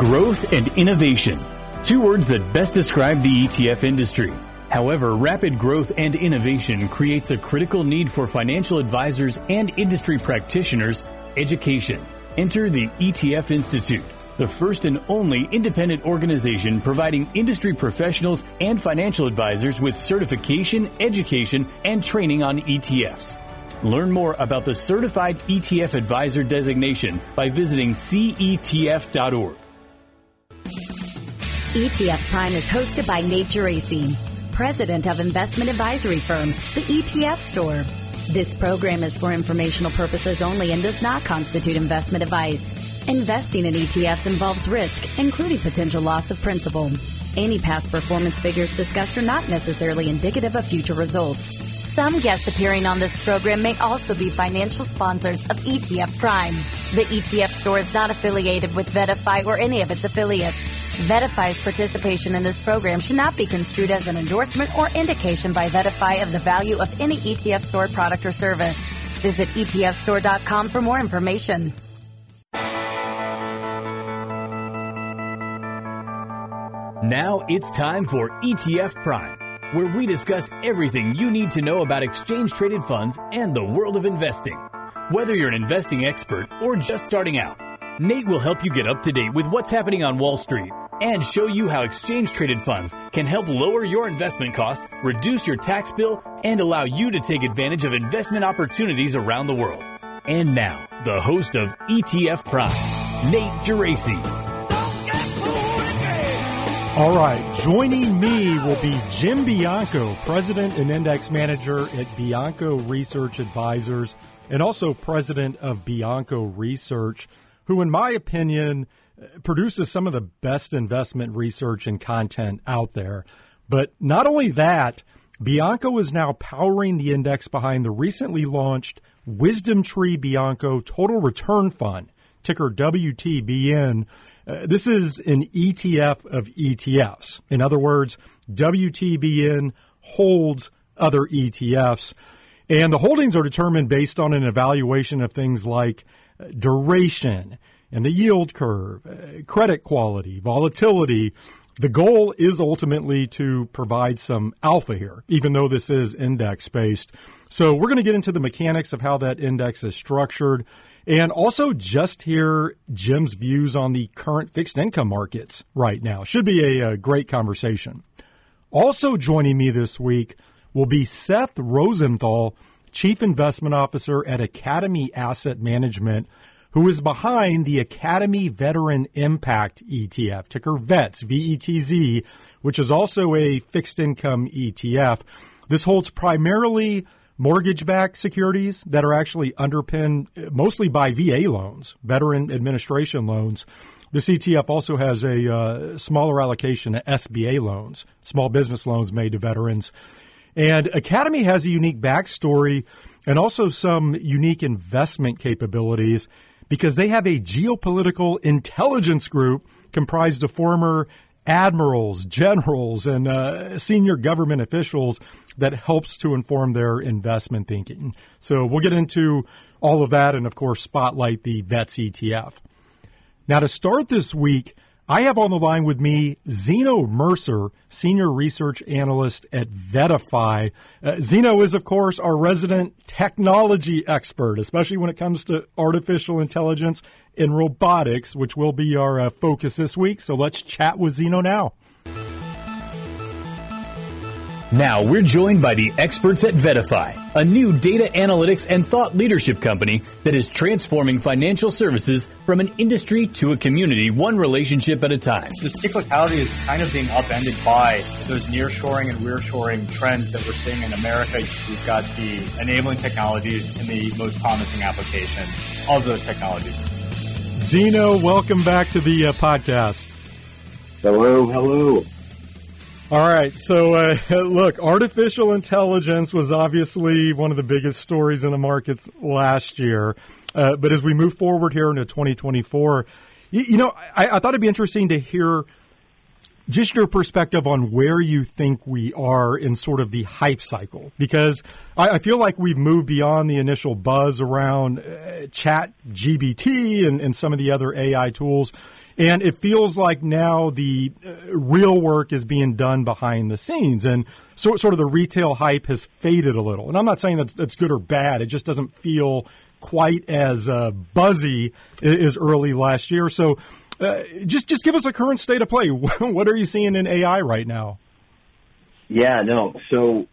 Growth and innovation. Two words that best describe the ETF industry. However, rapid growth and innovation creates a critical need for financial advisors and industry practitioners education. Enter the ETF Institute, the first and only independent organization providing industry professionals and financial advisors with certification, education, and training on ETFs. Learn more about the Certified ETF Advisor designation by visiting cetf.org. ETF Prime is hosted by Nate Geraci, president of investment advisory firm, the ETF Store. This program is for informational purposes only and does not constitute investment advice. Investing in ETFs involves risk, including potential loss of principal. Any past performance figures discussed are not necessarily indicative of future results. Some guests appearing on this program may also be financial sponsors of ETF Prime. The ETF store is not affiliated with VettaFi or any of its affiliates. VettaFi's participation in this program should not be construed as an endorsement or indication by VettaFi of the value of any ETF store product or service. Visit ETFstore.com for more information. Now it's time for ETF Prime, where we discuss everything you need to know about exchange traded funds and the world of investing. Whether you're an investing expert or just starting out, Nate will help you get up to date with what's happening on Wall Street and show you how exchange traded funds can help lower your investment costs, reduce your tax bill, and allow you to take advantage of investment opportunities around the world. And now, the host of ETF Prime, Nate Geraci. All right, joining me will be Jim Bianco, President and Index Manager at Bianco Research Advisors, and also President of Bianco Research, who, in my opinion, produces some of the best investment research and content out there. But not only that, Bianco is now powering the index behind the recently launched Wisdom Tree Bianco Total Return Fund, ticker WTBN. Uh, this is an ETF of ETFs. In other words, WTBN holds other ETFs. And the holdings are determined based on an evaluation of things like uh, duration, and the yield curve, uh, credit quality, volatility. The goal is ultimately to provide some alpha here, even though this is index based. So we're going to get into the mechanics of how that index is structured and also just hear Jim's views on the current fixed income markets right now. Should be a, a great conversation. Also joining me this week will be Seth Rosenthal, Chief Investment Officer at Academy Asset Management, who is behind the Academy Veteran Impact ETF, ticker VETZ, V-E-T-Z, which is also a fixed income ETF. This holds primarily mortgage-backed securities that are actually underpinned mostly by VA loans, veteran administration loans. This ETF also has a uh, smaller allocation to SBA loans, small business loans made to veterans. And Academy has a unique backstory and also some unique investment capabilities because they have a geopolitical intelligence group comprised of former admirals, generals, and uh, senior government officials that helps to inform their investment thinking. So we'll get into all of that and, of course, spotlight the VETZ ETF. Now, to start this week, I have on the line with me Zeno Mercer, Senior Research Analyst at VettaFi. Uh, Zeno is, of course, our resident technology expert, especially when it comes to artificial intelligence and robotics, which will be our uh, focus this week. So let's chat with Zeno now. Now we're joined by the experts at VettaFi, a new data analytics and thought leadership company that is transforming financial services from an industry to a community, one relationship at a time. The cyclicality is kind of being upended by those nearshoring and rearshoring trends that we're seeing in America. We've got the enabling technologies and the most promising applications of those technologies. Zeno, welcome back to the uh, podcast. Hello, hello. All right. So, uh, look, artificial intelligence was obviously one of the biggest stories in the markets last year. Uh, but as we move forward here into 2024, you, you know, I, I, thought it'd be interesting to hear just your perspective on where you think we are in sort of the hype cycle, because I, I feel like we've moved beyond the initial buzz around uh, Chat GBT and, and some of the other AI tools. And it feels like now the uh, real work is being done behind the scenes. And so, sort of the retail hype has faded a little. And I'm not saying that's, that's good or bad. It just doesn't feel quite as uh, buzzy as early last year. So, uh, just just give us a current state of play. what are you seeing in AI right now? Yeah, no. So,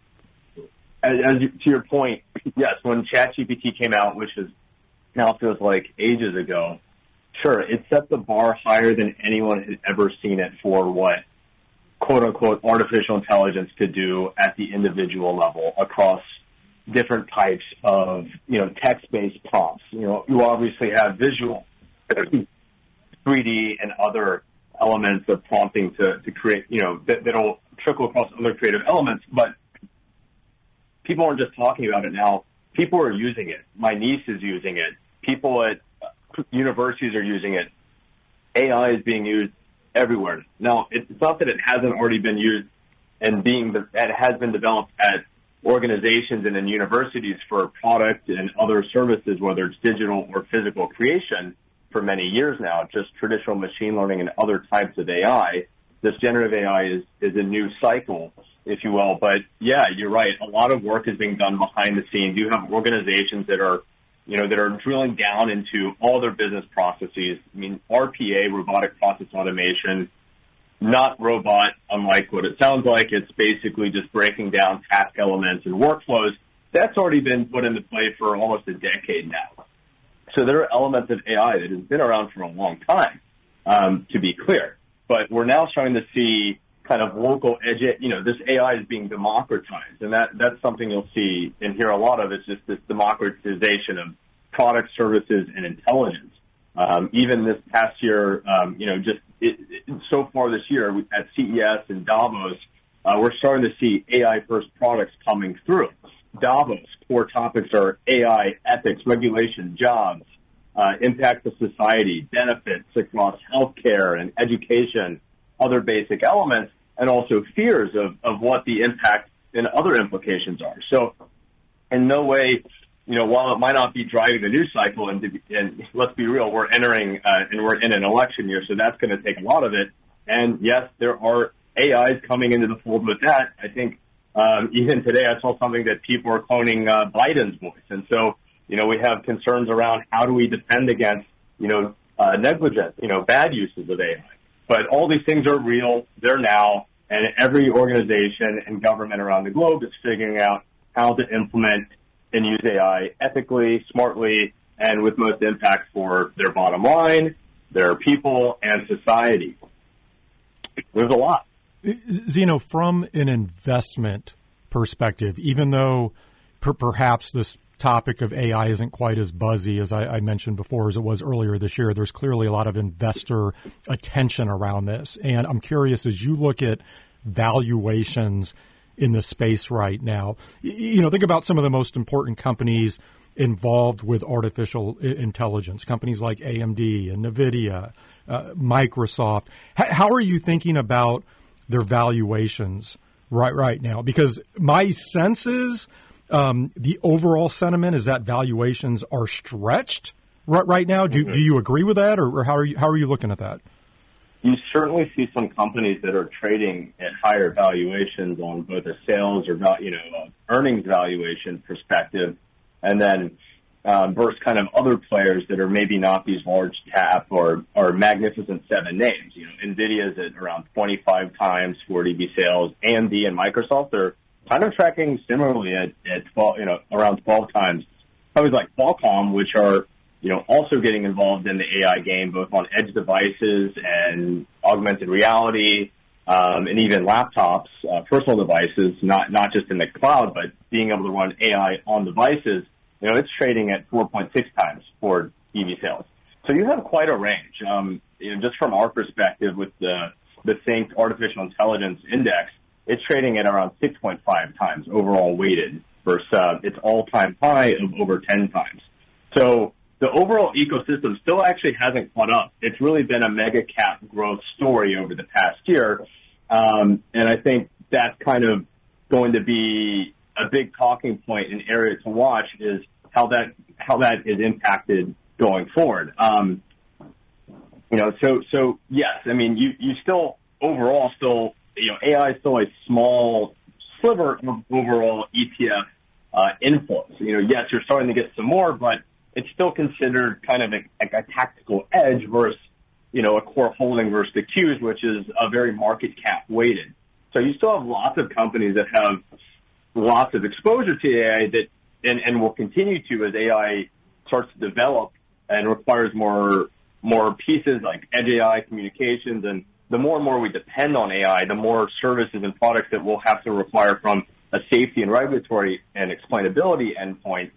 as, as to your point, yes, when ChatGPT came out, which is now feels like ages ago, sure, it set the bar higher than anyone had ever seen it for what quote unquote artificial intelligence could do at the individual level across different types of, you know, text-based prompts. You know, you obviously have visual, 3D and other elements of prompting to, to create, you know, that, that'll trickle across other creative elements, but people aren't just talking about it now. People are using it. My niece is using it. People at universities are using it. AI is being used everywhere. Now, it's not that it hasn't already been used and being, it has been developed at organizations and in universities for product and other services, whether it's digital or physical creation for many years now, just traditional machine learning and other types of AI. This generative AI is, is a new cycle, if you will. But yeah, you're right. A lot of work is being done behind the scenes. You have organizations that are, you know, that are drilling down into all their business processes. I mean, RPA, robotic process automation, not robot, unlike what it sounds like. It's basically just breaking down task elements and workflows. That's already been put into play for almost a decade now. So there are elements of AI that has been around for a long time, um, to be clear. But we're now starting to see kind of local edge. You know, this AI is being democratized, and that that's something you'll see and hear a lot of. It's just this democratization of product, services, and intelligence. Um, even this past year, um, you know, just it, it, so far this year at CES and Davos, uh, we're starting to see AI first products coming through. Davos core topics are AI, ethics, regulation, jobs, uh, impact to society, benefits across healthcare and education, other basic elements, and also fears of, of what the impact and other implications are. So, in no way, you know, while it might not be driving the news cycle, and, be, and let's be real, we're entering uh, and we're in an election year, so that's going to take a lot of it. And yes, there are AIs coming into the fold with that. I think um, even today, I saw something that people are cloning uh, Biden's voice, and so you know we have concerns around how do we defend against you know uh, negligence, you know bad uses of AI. But all these things are real; they're now, and every organization and government around the globe is figuring out how to implement and use AI ethically, smartly, and with most impact for their bottom line, their people, and society. There's a lot. Eh, Zeno, from an investment perspective, even though per- perhaps this topic of AI isn't quite as buzzy as I, I, mentioned before as it was earlier this year, there's clearly a lot of investor attention around this. And I'm curious as you look at valuations in the space right now, you know, think about some of the most important companies involved with artificial intelligence, companies like AMD and NVIDIA, uh, Microsoft. H- how are you thinking about their valuations right right now because my sense is um, the overall sentiment is that valuations are stretched right right now. Do, mm-hmm. do you agree with that, or, or, how are you how are you looking at that? You certainly see some companies that are trading at higher valuations on both a sales or not, you know earnings valuation perspective, and then um, versus kind of other players that are maybe not these large cap or, or magnificent seven names. You know, Nvidia is at around 25 times 4DB sales. AMD and Microsoft are kind of tracking similarly at, at 12, you know, around 12 times. Companies like Qualcomm, which are, you know, also getting involved in the AI game, both on edge devices and augmented reality, um, and even laptops, uh, personal devices, not, not just in the cloud, but being able to run AI on devices – you know, it's trading at 4.6 times for EV sales. So you have quite a range. Um, you know, just from our perspective with the, the Think Artificial Intelligence Index, it's trading at around 6.5 times overall weighted versus uh, its all-time high of over 10 times. So the overall ecosystem still actually hasn't caught up. It's really been a mega cap growth story over the past year. Um, and I think that's kind of going to be a big talking point and area to watch is how that how that is impacted going forward. Um, you know, so so yes, I mean you you still overall still you know AI is still a small sliver of overall ETF uh, inflows. You know, yes, you're starting to get some more, but it's still considered kind of a, a, a tactical edge versus you know a core holding versus the Qs, which is a very market cap weighted. So you still have lots of companies that have lots of exposure to AI that and, and will continue to as AI starts to develop and requires more more pieces like edge AI communications and the more and more we depend on AI, the more services and products that we'll have to require from a safety and regulatory and explainability endpoint.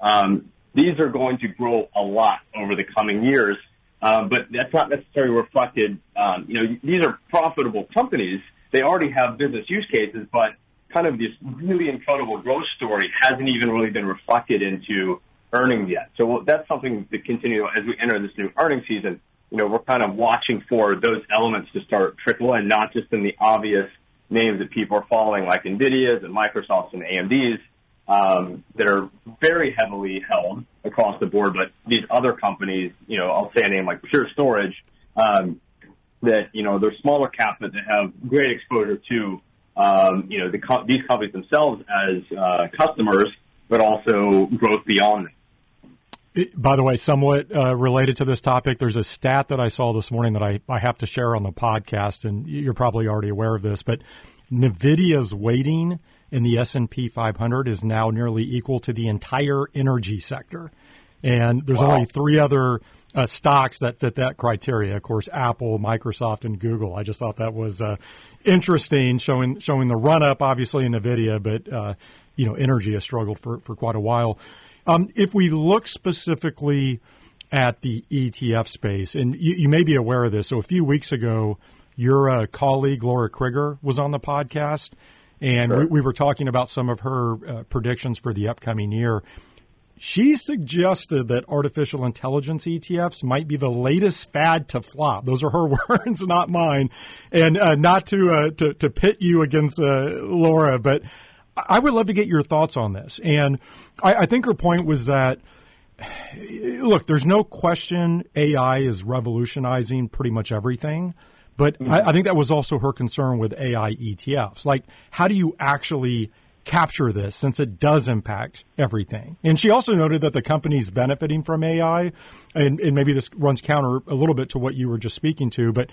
Um, these are going to grow a lot over the coming years, um, but that's not necessarily reflected. Um, you know, these are profitable companies. They already have business use cases, but kind of this really incredible growth story hasn't even really been reflected into earnings yet. So that's something to continue as we enter this new earnings season. You know, we're kind of watching for those elements to start trickle in, not just in the obvious names that people are following, like NVIDIA's and Microsoft's and AMD's, um, that are very heavily held across the board. But these other companies, you know, I'll say a name like Pure Storage, um, that you know they're smaller cap but they have great exposure to um, you know the co- these companies themselves as uh, customers, but also growth beyond them. By the way, somewhat uh, related to this topic, there's a stat that I saw this morning that I, I have to share on the podcast, and you're probably already aware of this, but NVIDIA's weighting in the S&P 500 is now nearly equal to the entire energy sector. And there's wow. only three other uh, stocks that fit that criteria. Of course, Apple, Microsoft, and Google. I just thought that was uh, interesting, showing showing the run up, obviously in Nvidia, but uh, you know, energy has struggled for for quite a while. Um, if we look specifically at the ETF space, and you, you, may be aware of this, so a few weeks ago, your uh, colleague Laura Krieger was on the podcast, and sure. we, we, were talking about some of her uh, predictions for the upcoming year. She suggested that artificial intelligence ETFs might be the latest fad to flop. Those are her words, not mine. And uh, not to, uh, to, to pit you against uh, Laura, but I would love to get your thoughts on this. And I, I think her point was that look, there's no question AI is revolutionizing pretty much everything. But mm-hmm. I, I, think that was also her concern with AI ETFs. Like, how do you actually capture this since it does impact everything? And she also noted that the company's benefiting from AI, and, and maybe this runs counter a little bit to what you were just speaking to, but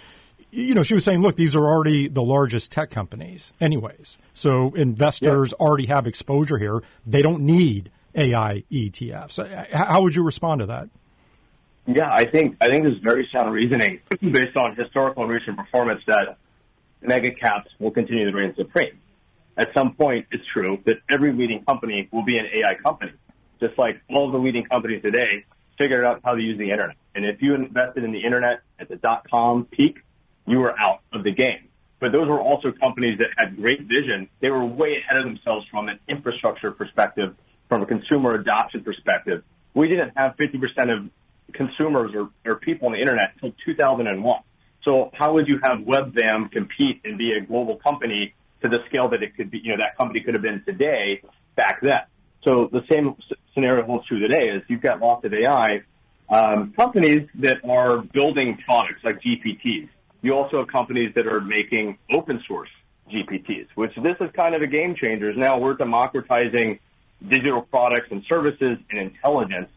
you know, she was saying, look, these are already the largest tech companies, anyways. So investors yeah. already have exposure here. They don't need AI ETFs. Uh, how would you respond to that? Yeah, I think I think this is very sound reasoning based on historical and recent performance that mega caps will continue to reign supreme. At some point, it's true that every leading company will be an AI company, just like all of the leading companies today figured out how to use the internet. And if you invested in the internet at the dot com peak, you were out of the game. But those were also companies that had great vision. They were way ahead of themselves from an infrastructure perspective, from a consumer adoption perspective. We didn't have 50% of consumers or, or people on the internet until 2001. So how would you have Webvan compete and be a global company to the scale that it could be, you know, that company could have been today back then? So the same scenario holds true today is you've got lots of AI um, companies that are building products like GPTs you also have companies that are making open source GPTs, which this is kind of a game changer. Now we're democratizing digital products and services and intelligence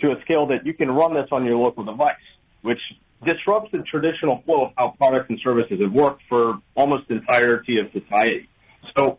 to a scale that you can run this on your local device, which disrupts the traditional flow of how products and services have worked for almost the entirety of society. So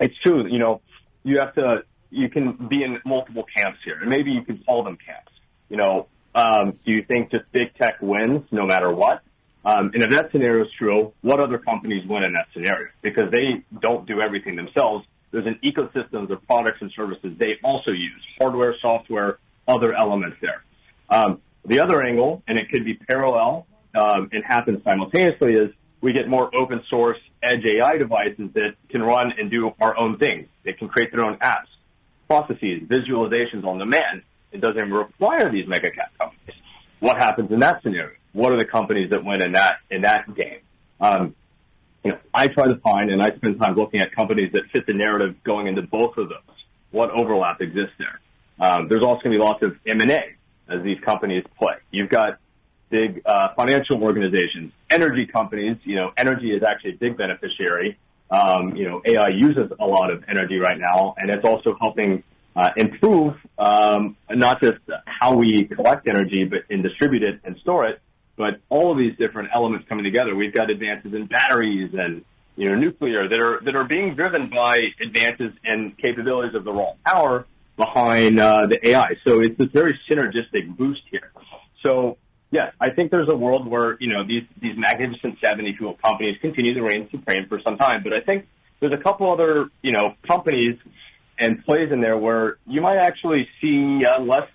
it's true, you know, you have to, you can be in multiple camps here, and maybe you can call them camps. You know, um, do you think just big tech wins no matter what? Um, and if that scenario is true, what other companies win in that scenario? Because they don't do everything themselves. There's an ecosystem of products and services they also use, hardware, software, other elements there. Um, the other angle, and it could be parallel um, and happen simultaneously, is we get more open source edge AI devices that can run and do our own things. They can create their own apps, processes, visualizations on demand. It doesn't require these mega cap companies. What happens in that scenario? what are the companies that win in that in that game? Um, you know, I try to find, and I spend time looking at companies that fit the narrative going into both of those. What overlap exists there? Um, there's also going to be lots of M&A as these companies play. You've got big uh, financial organizations, energy companies. You know, energy is actually a big beneficiary. Um, you know, AI uses a lot of energy right now, and it's also helping uh, improve um, not just how we collect energy, but and distribute it and store it, but all of these different elements coming together. We've got advances in batteries and you know nuclear that are that are being driven by advances and capabilities of the raw power behind uh, the AI. So it's this very synergistic boost here. So yes, I think there's a world where you know these these magnificent 70 fuel companies continue to reign supreme for some time, but I think there's a couple other you know companies and plays in there where you might actually see uh, less,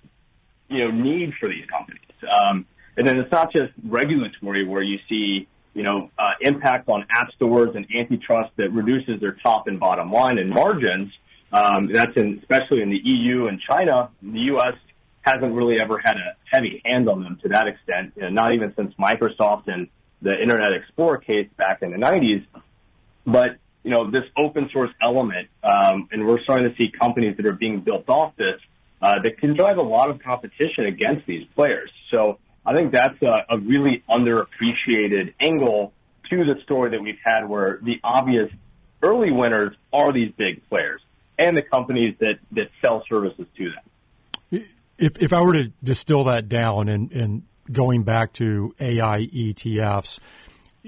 you know, need for these companies. Um, and then it's not just regulatory where you see, you know, uh, impact on app stores and antitrust that reduces their top and bottom line and margins. Um, that's in, especially in the EU and China. The U.S. hasn't really ever had a heavy hand on them to that extent, you know, not even since Microsoft and the Internet Explorer case back in the 90s. But you know, this open source element, um, and we're starting to see companies that are being built off this uh, that can drive a lot of competition against these players. So I think that's a, a really underappreciated angle to the story that we've had where the obvious early winners are these big players and the companies that, that sell services to them. If, if I were to distill that down and, and going back to AI ETFs,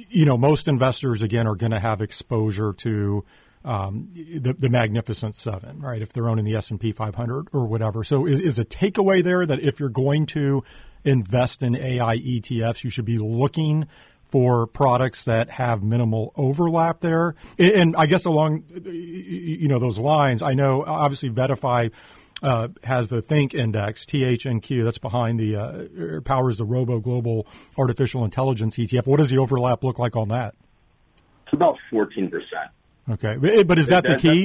you know, most investors again are going to have exposure to um, the, the Magnificent Seven, right? If they're owning the S and P 500 or whatever. So, is, is a takeaway there that if you're going to invest in AI ETFs, you should be looking for products that have minimal overlap there? And I guess along, you know, those lines, I know obviously VettaFi uh, has the Think Index, THNQ, that's behind the uh, powers the Robo Global Artificial Intelligence ETF. What does the overlap look like on that? It's about 14%. Okay. But is that, that the key?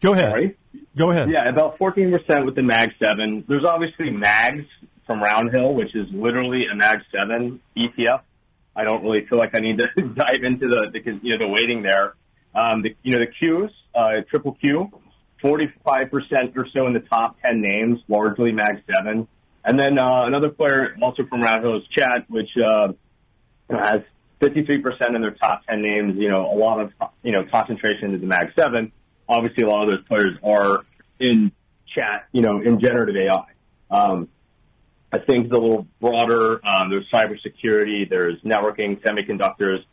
Go ahead. Sorry? Go ahead. Yeah, about 14% with the MAG 7. There's obviously MAGs from Roundhill, which is literally a MAG 7 ETF. I don't really feel like I need to dive into the, the you know the weighting there. Um, the, you know the Qs, uh, triple Q, 45% or so in the top 10 names, largely Mag 7. And then uh, another player, also from is Chat, which uh, has 53% in their top 10 names, you know, a lot of, you know, concentration into the Mag 7. Obviously, a lot of those players are in chat, you know, in generative AI. Um, I think the little broader. Um, there's cybersecurity, there's networking, semiconductors.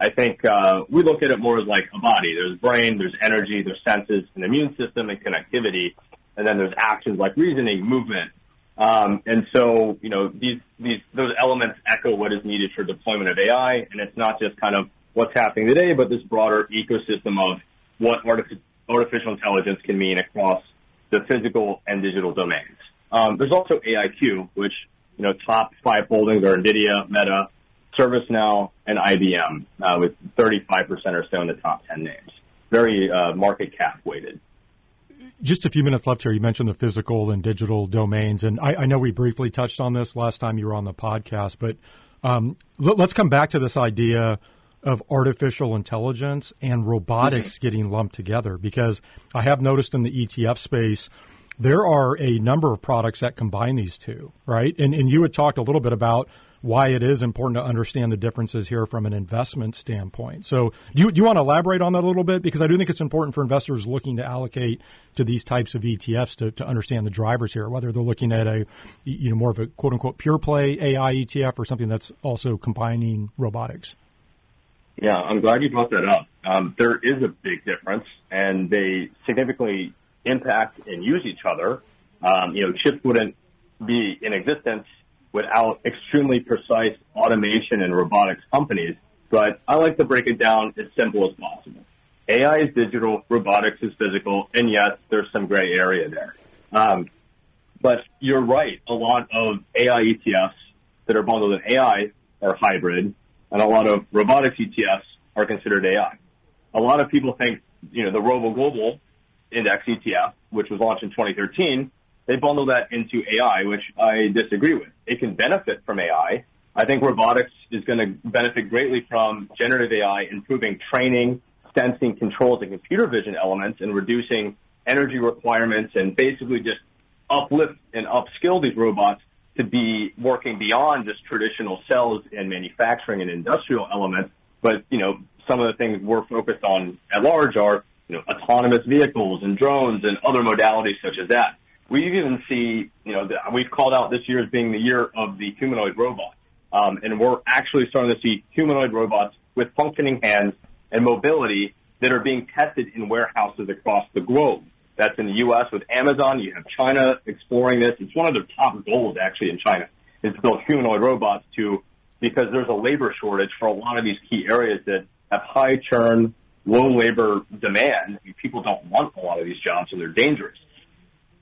I think uh, we look at it more as like a body. There's brain, there's energy, there's senses, an immune system, and connectivity, and then there's actions like reasoning, movement. Um, and so, you know, these these those elements echo what is needed for deployment of AI, and it's not just kind of what's happening today, but this broader ecosystem of what artific- artificial intelligence can mean across the physical and digital domains. Um, there's also AIQ, which you know top five holdings are NVIDIA, Meta, ServiceNow, and IBM, uh, with 35% or so in the top 10 names. Very uh, market cap weighted. Just a few minutes left here. You mentioned the physical and digital domains, and I, I know we briefly touched on this last time you were on the podcast, but um, let, us come back to this idea of artificial intelligence and robotics mm-hmm. getting lumped together because I have noticed in the ETF space there are a number of products that combine these two, right? And, and you had talked a little bit about why it is important to understand the differences here from an investment standpoint. So, do you, do you want to elaborate on that a little bit? Because I do think it's important for investors looking to allocate to these types of ETFs to, to understand the drivers here, whether they're looking at a you know more of a quote unquote pure play AI ETF or something that's also combining robotics. Yeah, I'm glad you brought that up. Um, there is a big difference, and they significantly impact and use each other. Um, you know, chips wouldn't be in existence without extremely precise automation and robotics companies. But I like to break it down as simple as possible. AI is digital, robotics is physical, and yes, there's some gray area there. Um, but you're right. A lot of AI ETFs that are bundled in AI are hybrid, and a lot of robotics ETFs are considered AI. A lot of people think, you know, the Robo Global Index ETF, which was launched in 2013, they bundle that into AI, which I disagree with. It can benefit from AI, I think robotics is going to benefit greatly from generative AI improving training, sensing, controls, and computer vision elements and reducing energy requirements and basically just uplift and upskill these robots to be working beyond just traditional cells and manufacturing and industrial elements. But, you know, some of the things we're focused on at large are, you know, autonomous vehicles and drones and other modalities such as that. We even see, you know, we've called out this year as being the year of the humanoid robot. Um, and we're actually starting to see humanoid robots with functioning hands and mobility that are being tested in warehouses across the globe. That's in the U.S. with Amazon. You have China exploring this. It's one of their top goals, actually, in China, is to build humanoid robots to, because there's a labor shortage for a lot of these key areas that have high churn, low labor demand. I mean, people don't want a lot of these jobs and they're dangerous.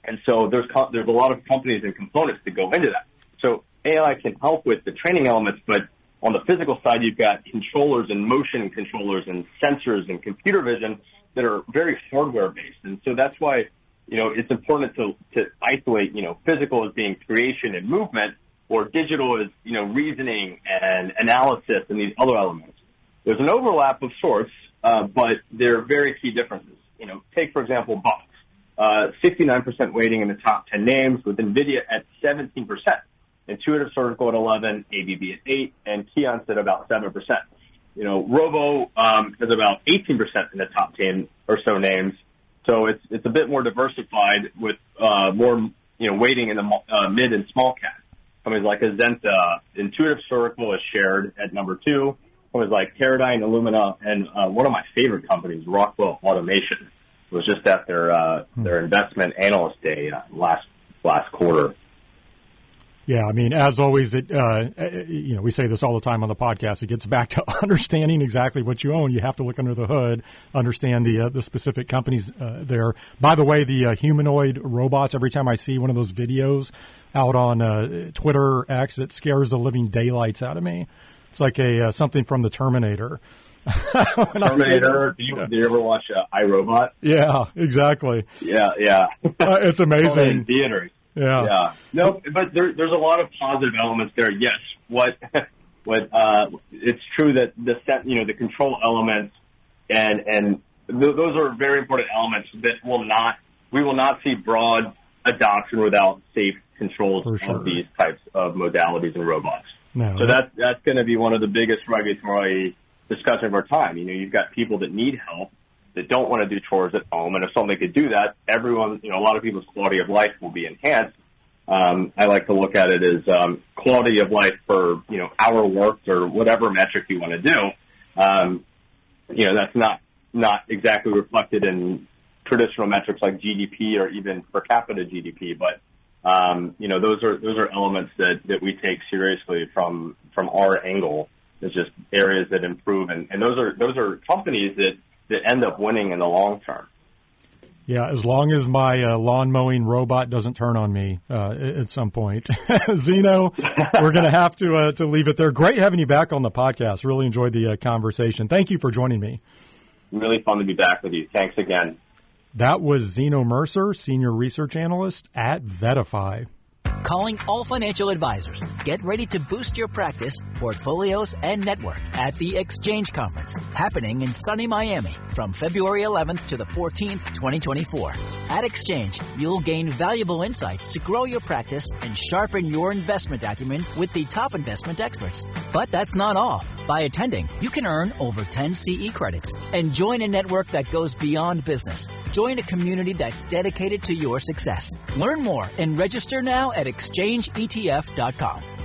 And so there's, there's a lot of companies and components that go into that. So AI can help with the training elements, but on the physical side, you've got controllers and motion controllers and sensors and computer vision that are very hardware based. And so that's why, you know, it's important to, to isolate, you know, physical as being creation and movement or digital as, you know, reasoning and analysis and these other elements. There's an overlap of sorts, uh, but there are very key differences. You know, take, for example, Box. Uh, 69% weighting in the top 10 names with NVIDIA at 17%. Intuitive Surgical at 11, ABB at 8, and Keyence at about 7%. You know, ROBO um, has about 18% in the top 10 or so names. So it's it's a bit more diversified with uh, more you know weighting in the uh, mid and small cap. Companies like Azenta, Intuitive Surgical is shared at number two. Companies like Teradyne, Illumina, and uh, one of my favorite companies, Rockwell Automation, was just at their uh, hmm. their investment analyst day uh, last last quarter. Yeah, I mean, as always, it uh, you know we say this all the time on the podcast. It gets back to understanding exactly what you own. You have to look under the hood, understand the uh, the specific companies uh, there. By the way, the uh, humanoid robots. Every time I see one of those videos out on uh, Twitter X, it scares the living daylights out of me. It's like a something from the Terminator. Terminator. Do you, yeah. you ever watch iRobot? Yeah, exactly. Yeah, yeah. it's amazing. in theaters. Yeah. Yeah. No, but there, there's a lot of positive elements there. Yes. What, what, uh, it's true that the set, you know, the control elements and, and th- those are very important elements that will not, we will not see broad adoption without safe controls sure. of these types of modalities and robots. No, so that's, that's going to be one of the biggest regulatory discussions of our time. You know, you've got people that need help that don't want to do chores at home. And if somebody could do that, everyone, you know, a lot of people's quality of life will be enhanced. Um, I like to look at it as um, quality of life for you know hour worked or whatever metric you want to do. Um, you know that's not not exactly reflected in traditional metrics like GDP or even per capita GDP, but um, you know those are those are elements that, that we take seriously from from our angle. It's just areas that improve, and, and those are those are companies that that end up winning in the long term. Yeah, as long as my uh, lawn mowing robot doesn't turn on me uh, at some point, Zeno, we're going to have to uh, to leave it there. Great having you back on the podcast. Really enjoyed the uh, conversation. Thank you for joining me. Really fun to be back with you. Thanks again. That was Zeno Mercer, senior research analyst at VettaFi. Calling all financial advisors. Get ready to boost your practice, portfolios, and network at the Exchange Conference, happening in sunny Miami from February 11th to the 14th, 2024. At Exchange, you'll gain valuable insights to grow your practice and sharpen your investment acumen with the top investment experts. But that's not all. By attending, you can earn over 10 CE credits and join a network that goes beyond business. Join a community that's dedicated to your success. Learn more and register now at exchangeetf.com.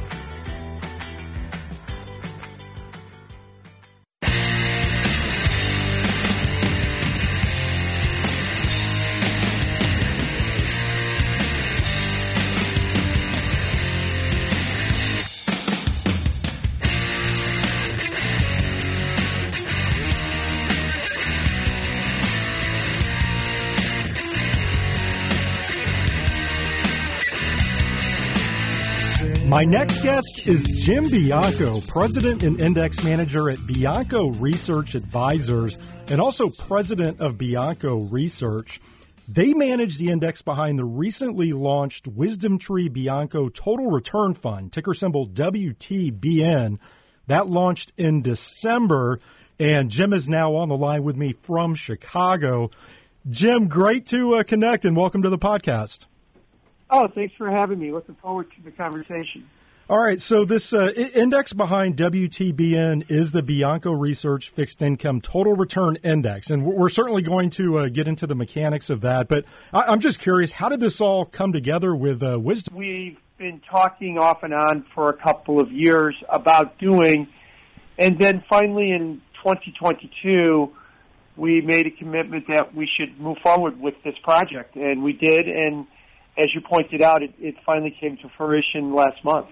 My next guest is Jim Bianco, President and Index Manager at Bianco Research Advisors and also President of Bianco Research. They manage the index behind the recently launched Wisdom Tree Bianco Total Return Fund, ticker symbol WTBN. That launched in December, and Jim is now on the line with me from Chicago. Jim, great to uh, connect and welcome to the podcast. Oh, thanks for having me. Looking forward to the conversation. All right, so this uh, index behind WTBN is the Bianco Research Fixed Income Total Return Index, and we're certainly going to uh, get into the mechanics of that. But I- am just curious, how did this all come together with uh, Wisdom? We've been talking off and on for a couple of years about doing, and then finally in 2022, we made a commitment that we should move forward with this project, and we did. And as you pointed out, it, it finally came to fruition last month.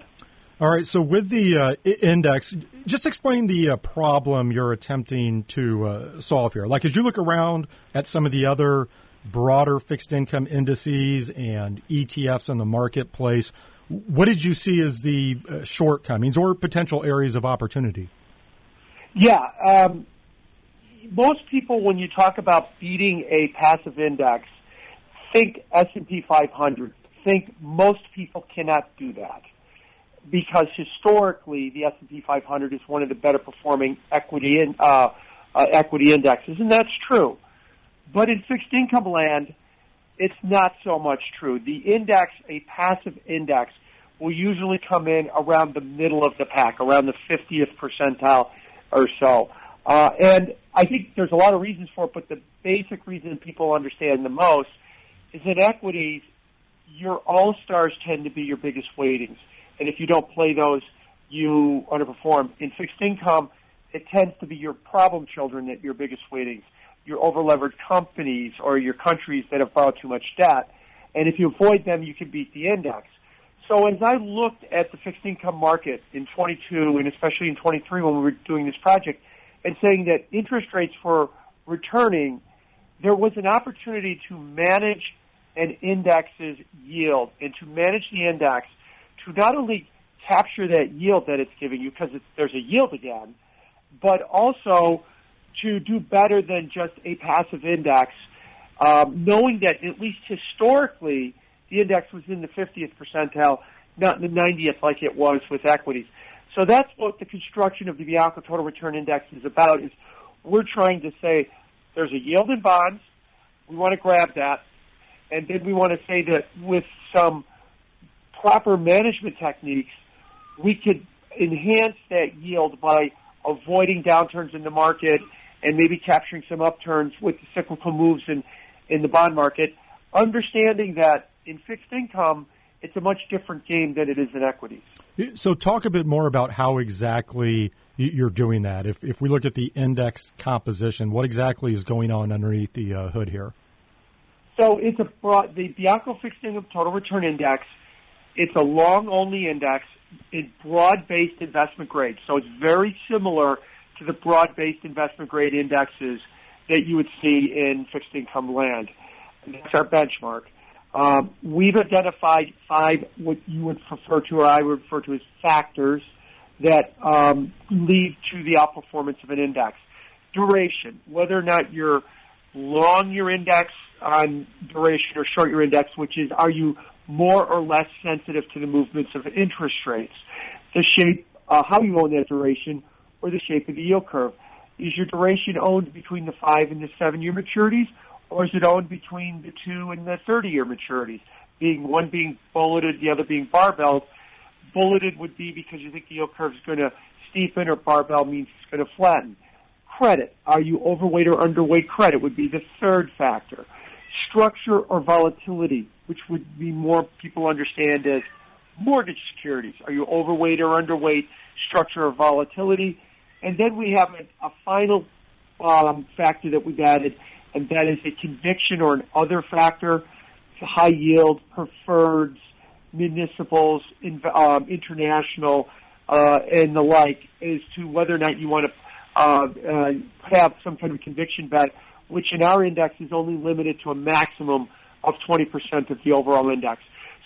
All right. So with the uh, index, just explain the uh, problem you're attempting to uh, solve here. Like as you look around at some of the other broader fixed income indices and ETFs in the marketplace, what did you see as the uh, shortcomings or potential areas of opportunity? Yeah. Um, most people, when you talk about beating a passive index, think S&P 500. Think most people cannot do that because historically the S&P 500 is one of the better performing equity in, uh, uh, equity indexes, and that's true. But in fixed income land, it's not so much true. The index, a passive index, will usually come in around the middle of the pack, around the 50th percentile or so. Uh, and I think there's a lot of reasons for it, but the basic reason people understand the most is in equities, your all stars tend to be your biggest weightings and if you don't play those, you underperform. In fixed income, it tends to be your problem children that your biggest weightings, your overleveraged companies or your countries that have borrowed too much debt. And if you avoid them, you can beat the index. So as I looked at the fixed income market in 22 and especially in 23 when we were doing this project and saying that interest rates were returning, there was an opportunity to manage an index's yield and to manage the index to not only capture that yield that it's giving you because there's a yield again, but also to do better than just a passive index, um, knowing that at least historically the index was in the 50th percentile, not in the 90th like it was with equities. So that's what the construction of the Bianco Total Return Index is about. Is we're trying to say there's a yield in bonds, we want to grab that, and then we want to say that with some proper management techniques, we could enhance that yield by avoiding downturns in the market and maybe capturing some upturns with the cyclical moves in, in the bond market, understanding that in fixed income, it's a much different game than it is in equities. So, talk a bit more about how exactly you're doing that. If, if we look at the index composition, what exactly is going on underneath the uh, hood here? So, it's a broad, the Bianco Fixed Income Total Return Index it's a long only index in broad based investment grade. So it's very similar to the broad based investment grade indexes that you would see in fixed income land. And that's our benchmark. Um, we've identified five what you would refer to or I would refer to as factors that um, lead to the outperformance of an index. Duration, whether or not you're long your index on duration or short your index, which is are you more or less sensitive to the movements of interest rates. The shape, uh, how you own that duration, or the shape of the yield curve. Is your duration owned between the five and the seven year maturities, or is it owned between the two and the 30 year maturities? Being one being bulleted, the other being barbelled. Bulleted would be because you think the yield curve is going to steepen, or barbell means it's going to flatten. Credit. Are you overweight or underweight credit would be the third factor. Structure or volatility which would be more people understand as mortgage securities. Are you overweight or underweight? Structure or volatility? And then we have a, a final um, factor that we've added, and that is a conviction or an other factor, high yield, preferreds, municipals, in, um, international, uh, and the like, as to whether or not you want to uh, uh, have some kind of conviction bet, which in our index is only limited to a maximum of 20% of the overall index.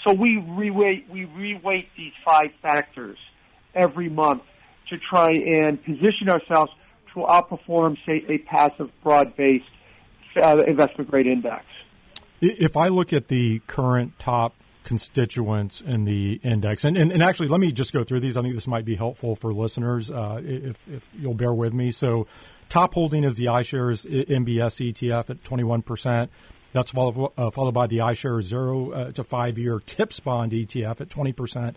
So we reweight, we reweight these five factors every month to try and position ourselves to outperform, say, a passive, broad-based uh, investment grade index. If I look at the current top constituents in the index, and, and, and, actually, let me just go through these. I think this might be helpful for listeners uh, if, if you'll bear with me. So, top holding is the iShares MBS ETF at 21%. That's followed, uh, followed by the iShares 0 uh, to 5 year TIPS bond ETF at 20%.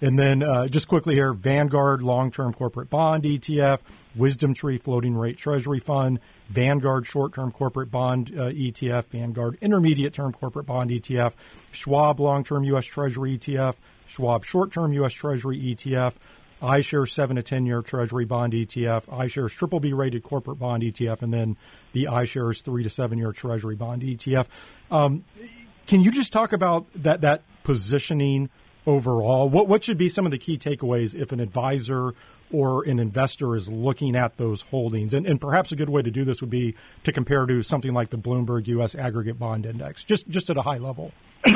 And then uh, just quickly here Vanguard long term corporate bond ETF, Wisdom Tree floating rate treasury fund, Vanguard short term corporate bond uh, ETF, Vanguard intermediate term corporate bond ETF, Schwab long term U.S. Treasury ETF, Schwab short term U.S. Treasury ETF, iShares 7 to 10 year Treasury bond ETF, iShares triple B rated corporate bond ETF, and then the iShares 3 to 7 year Treasury bond ETF. Um, can you just talk about that, that positioning? Overall? What what should be some of the key takeaways if an advisor or an investor is looking at those holdings? And, and perhaps a good way to do this would be to compare to something like the Bloomberg U.S. Aggregate Bond Index, just just at a high level.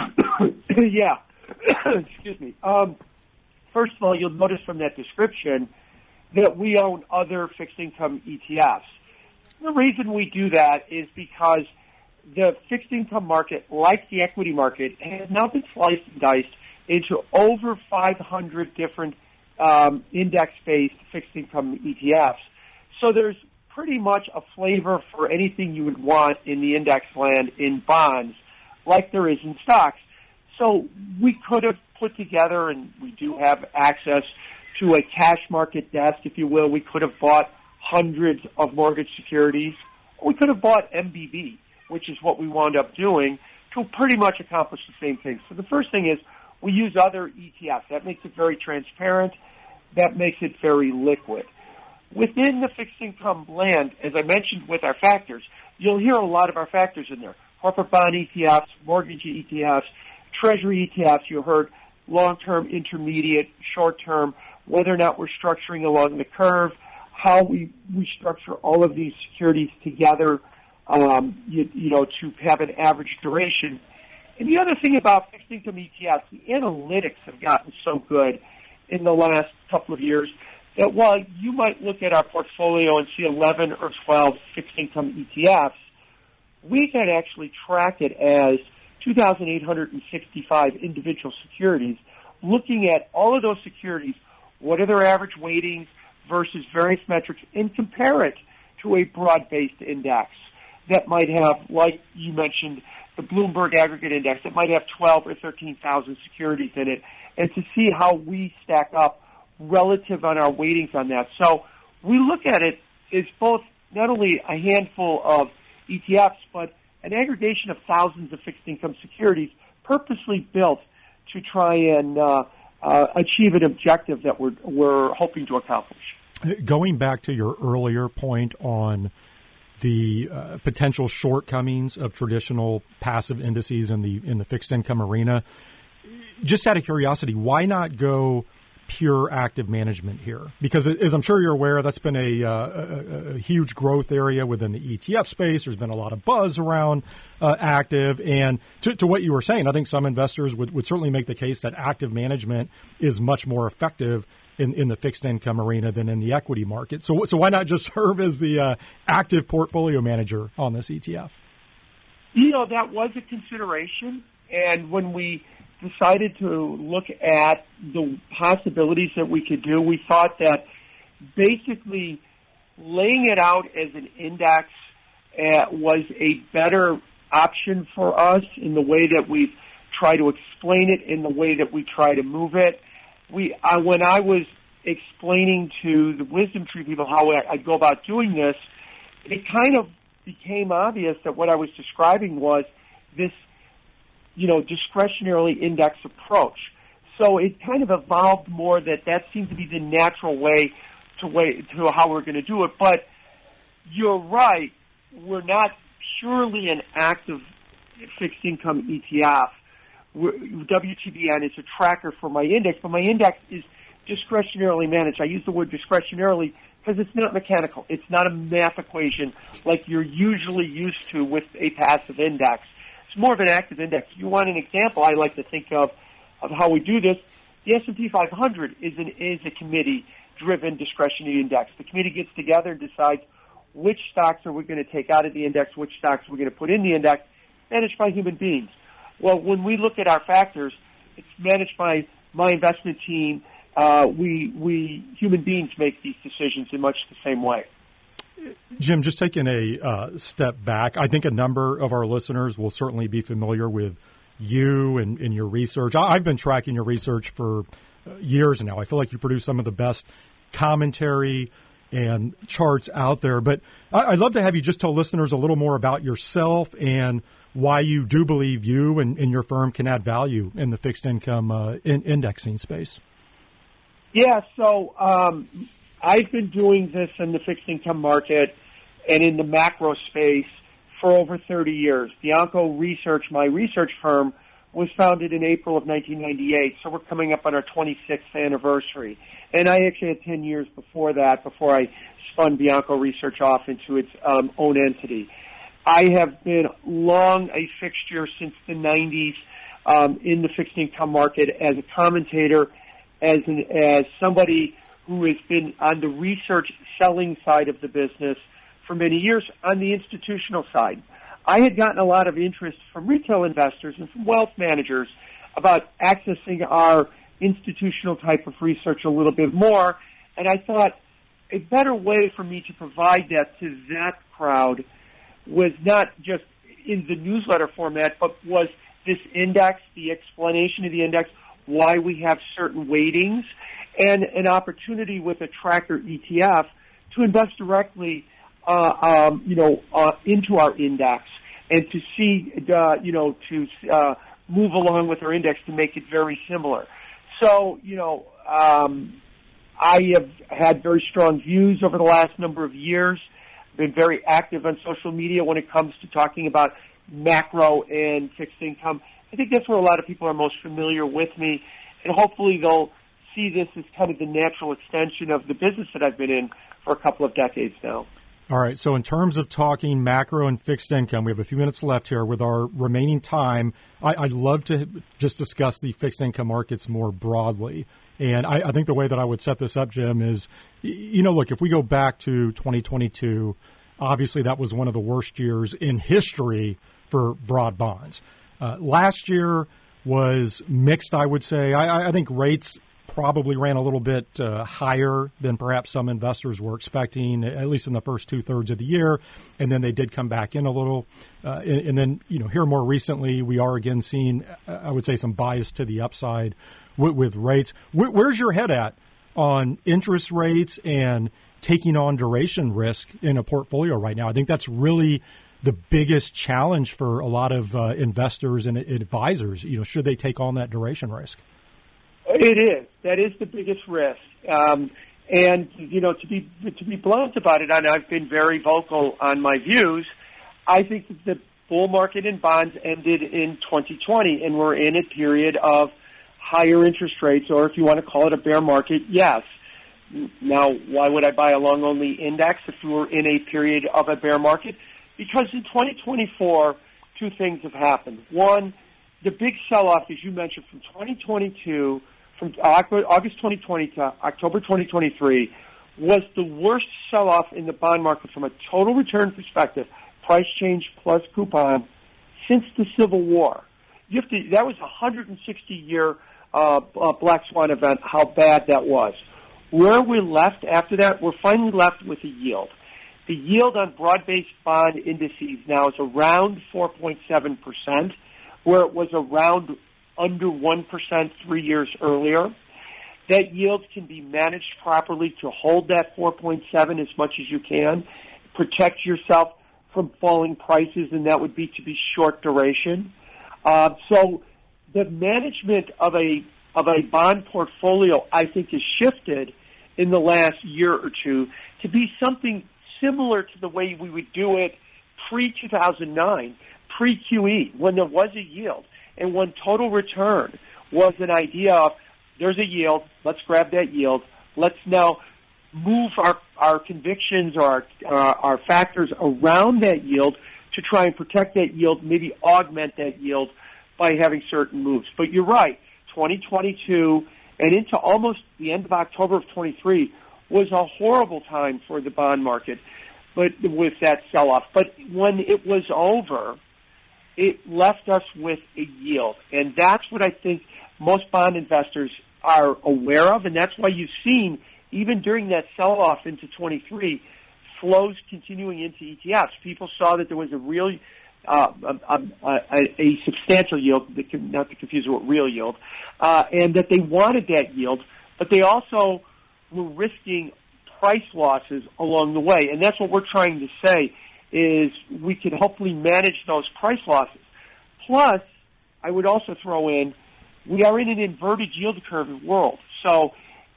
yeah. Excuse me. Um, first of all, you'll notice from that description that we own other fixed income ETFs. The reason we do that is because the fixed income market, like the equity market, has now been sliced and diced into over 500 different um, index-based fixed income ETFs. So there's pretty much a flavor for anything you would want in the index land in bonds, like there is in stocks. So we could have put together, and we do have access to a cash market desk, if you will. We could have bought hundreds of mortgage securities. We could have bought MBB, which is what we wound up doing, to pretty much accomplish the same thing. So the first thing is we use other ETFs. That makes it very transparent. That makes it very liquid. Within the fixed income blend, as I mentioned with our factors, you'll hear a lot of our factors in there. Corporate bond ETFs, mortgage ETFs, treasury ETFs, you heard long-term, intermediate, short-term, whether or not we're structuring along the curve, how we, we structure all of these securities together, um, you, you know, to have an average duration and the other thing about fixed income ETFs, the analytics have gotten so good in the last couple of years that while you might look at our portfolio and see 11 or 12 fixed income ETFs, we can actually track it as 2,865 individual securities, looking at all of those securities, what are their average weightings versus various metrics, and compare it to a broad-based index that might have, like you mentioned, the Bloomberg Aggregate Index that might have 12 or 13,000 securities in it, and to see how we stack up relative on our weightings on that. So we look at it as both not only a handful of ETFs, but an aggregation of thousands of fixed income securities purposely built to try and uh, uh, achieve an objective that we're, we're hoping to accomplish. Going back to your earlier point on the uh, potential shortcomings of traditional passive indices in the in the fixed income arena. Just out of curiosity, why not go pure active management here? Because as I'm sure you're aware, that's been a, uh, a, a huge growth area within the ETF space. There's been a lot of buzz around uh, active, and to, to, what you were saying, I think some investors would, would certainly make the case that active management is much more effective in, in the fixed income arena than in the equity market. So, so why not just serve as the uh, active portfolio manager on this ETF? You know, that was a consideration. And when we decided to look at the possibilities that we could do, we thought that basically laying it out as an index uh, was a better option for us in the way that we try to explain it, in the way that we try to move it we I, when I was explaining to the WisdomTree people how I, I'd go about doing this, it kind of became obvious that what I was describing was this, you know, discretionarily index approach. So it kind of evolved more that that seemed to be the natural way to way to how we're going to do it. But you're right, we're not purely an active fixed income ETF. WTBN is a tracker for my index, but my index is discretionarily managed. I use the word discretionarily because it's not mechanical. It's not a math equation like you're usually used to with a passive index. It's more of an active index. If you want an example, I like to think of of how we do this. The S&P 500 is an is a committee driven discretionary index. The committee gets together and decides which stocks are we going to take out of the index, which stocks we're going to put in the index, managed by human beings. Well, when we look at our factors, it's managed by my investment team. Uh, we we human beings make these decisions in much the same way. Jim, just taking a uh, step back, I think a number of our listeners will certainly be familiar with you and, and your research. I, have been tracking your research for uh, years now. I feel like you produce some of the best commentary and charts out there. But I, would love to have you just tell listeners a little more about yourself and why you do believe you and, and your firm can add value in the fixed income uh, in indexing space. Yeah, so um, I've been doing this in the fixed income market and in the macro space for over 30 years. Bianco Research, my research firm, was founded in April of 1998, so we're coming up on our 26th anniversary. And I actually had 10 years before that, before I spun Bianco Research off into its um, own entity. I have been long a fixture since the 90s um, in the fixed income market as a commentator, as an, as somebody who has been on the research selling side of the business for many years on the institutional side. I had gotten a lot of interest from retail investors and from wealth managers about accessing our institutional type of research a little bit more, and I thought a better way for me to provide that to that crowd was not just in the newsletter format, but was this index, the explanation of the index, why we have certain weightings, and an opportunity with a tracker ETF to invest directly, uh, um, you know, uh, into our index and to see, uh, you know, to uh, move along with our index to make it very similar. So, you know, um, I have had very strong views over the last number of years. Been very active on social media when it comes to talking about macro and fixed income. I think that's where a lot of people are most familiar with me, and hopefully they'll see this as kind of the natural extension of the business that I've been in for a couple of decades now. All right. So, in terms of talking macro and fixed income, we have a few minutes left here with our remaining time. I, would love to just discuss the fixed income markets more broadly. And I, I, think the way that I would set this up, Jim, is you know, look, if we go back to 2022, obviously that was one of the worst years in history for broad bonds. Uh, last year was mixed, I would say. I, I think rates probably ran a little bit uh, higher than perhaps some investors were expecting, at least in the first two thirds of the year. And then they did come back in a little. Uh, and, and, then, you know, here more recently, we are again seeing, uh, I would say, some bias to the upside with, with rates. Where, where's your head at on interest rates and taking on duration risk in a portfolio right now? I think that's really the biggest challenge for a lot of uh, investors and advisors. You know, should they take on that duration risk? It is. That is the biggest risk. Um, and you know, to be to be blunt about it, and I've been very vocal on my views. I think that the bull market in bonds ended in 2020, and we're in a period of higher interest rates, or if you want to call it a bear market, yes. Now, why would I buy a long only index if we were in a period of a bear market? Because in 2024, two things have happened. One, the big sell off, as you mentioned, from 2022 from August 2020 to October 2023 was the worst sell-off in the bond market from a total return perspective, price change plus coupon, since the Civil War. You have to, that was a 160-year uh, uh, black swan event. How bad that was. Where we're left after that, we're finally left with a yield. The yield on broad-based bond indices now is around 4.7 percent, where it was around under 1% three years earlier. That yield can be managed properly to hold that 4.7 as much as you can, protect yourself from falling prices, and that would be to be short duration. Uh, so the management of a of a bond portfolio, I think, has shifted in the last year or two to be something similar to the way we would do it pre 2009, pre QE, when there was a yield and when total return was an idea of there's a yield, let's grab that yield, let's now move our, our convictions or our, uh, our factors around that yield to try and protect that yield, maybe augment that yield by having certain moves. But you're right, 2022 and into almost the end of October of 23 was a horrible time for the bond market but with that sell-off. But when it was over, it left us with a yield. And that's what I think most bond investors are aware of. And that's why you've seen, even during that sell off into 23, flows continuing into ETFs. People saw that there was a real, uh, a, substantial yield, not to confuse it with real yield, uh, and that they wanted that yield, but they also were risking price losses along the way. And that's what we're trying to say is we can hopefully manage those price losses. Plus, I would also throw in, we are in an inverted yield curve world. So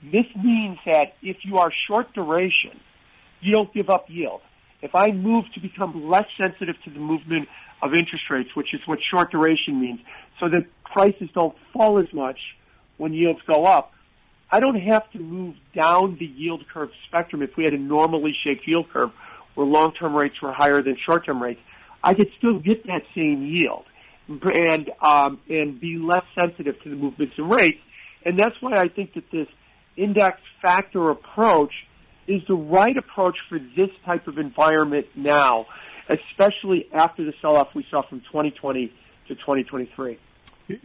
this means that if you are short duration, you don't give up yield. If I move to become less sensitive to the movement of interest rates, which is what short duration means, so that prices don't fall as much when yields go up, I don't have to move down the yield curve spectrum if we had a normally shaped yield curve where long-term rates were higher than short-term rates. I could still get that same yield and um, and be less sensitive to the movements in rates. And that's why I think that this index factor approach is the right approach for this type of environment now, especially after the sell-off we saw from 2020 to 2023.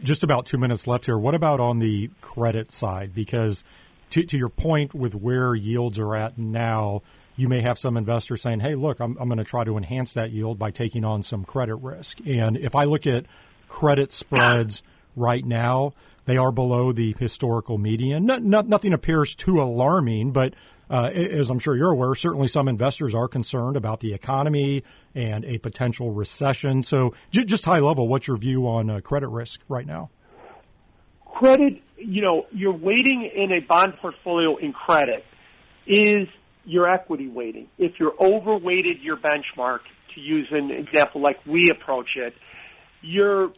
Just about two minutes left here. What about on the credit side? Because to, to your point with where yields are at now, you may have some investors saying, hey, look, I'm, I'm going to try to enhance that yield by taking on some credit risk. And if I look at credit spreads right now, they are below the historical median. No, no, nothing appears too alarming, but uh, as I'm sure you're aware, certainly some investors are concerned about the economy and a potential recession. So, j- just high level, what's your view on uh, credit risk right now? Credit, you know, you're weighting in a bond portfolio in credit is your equity weighting. If you're overweighted your benchmark, to use an example like we approach it, you're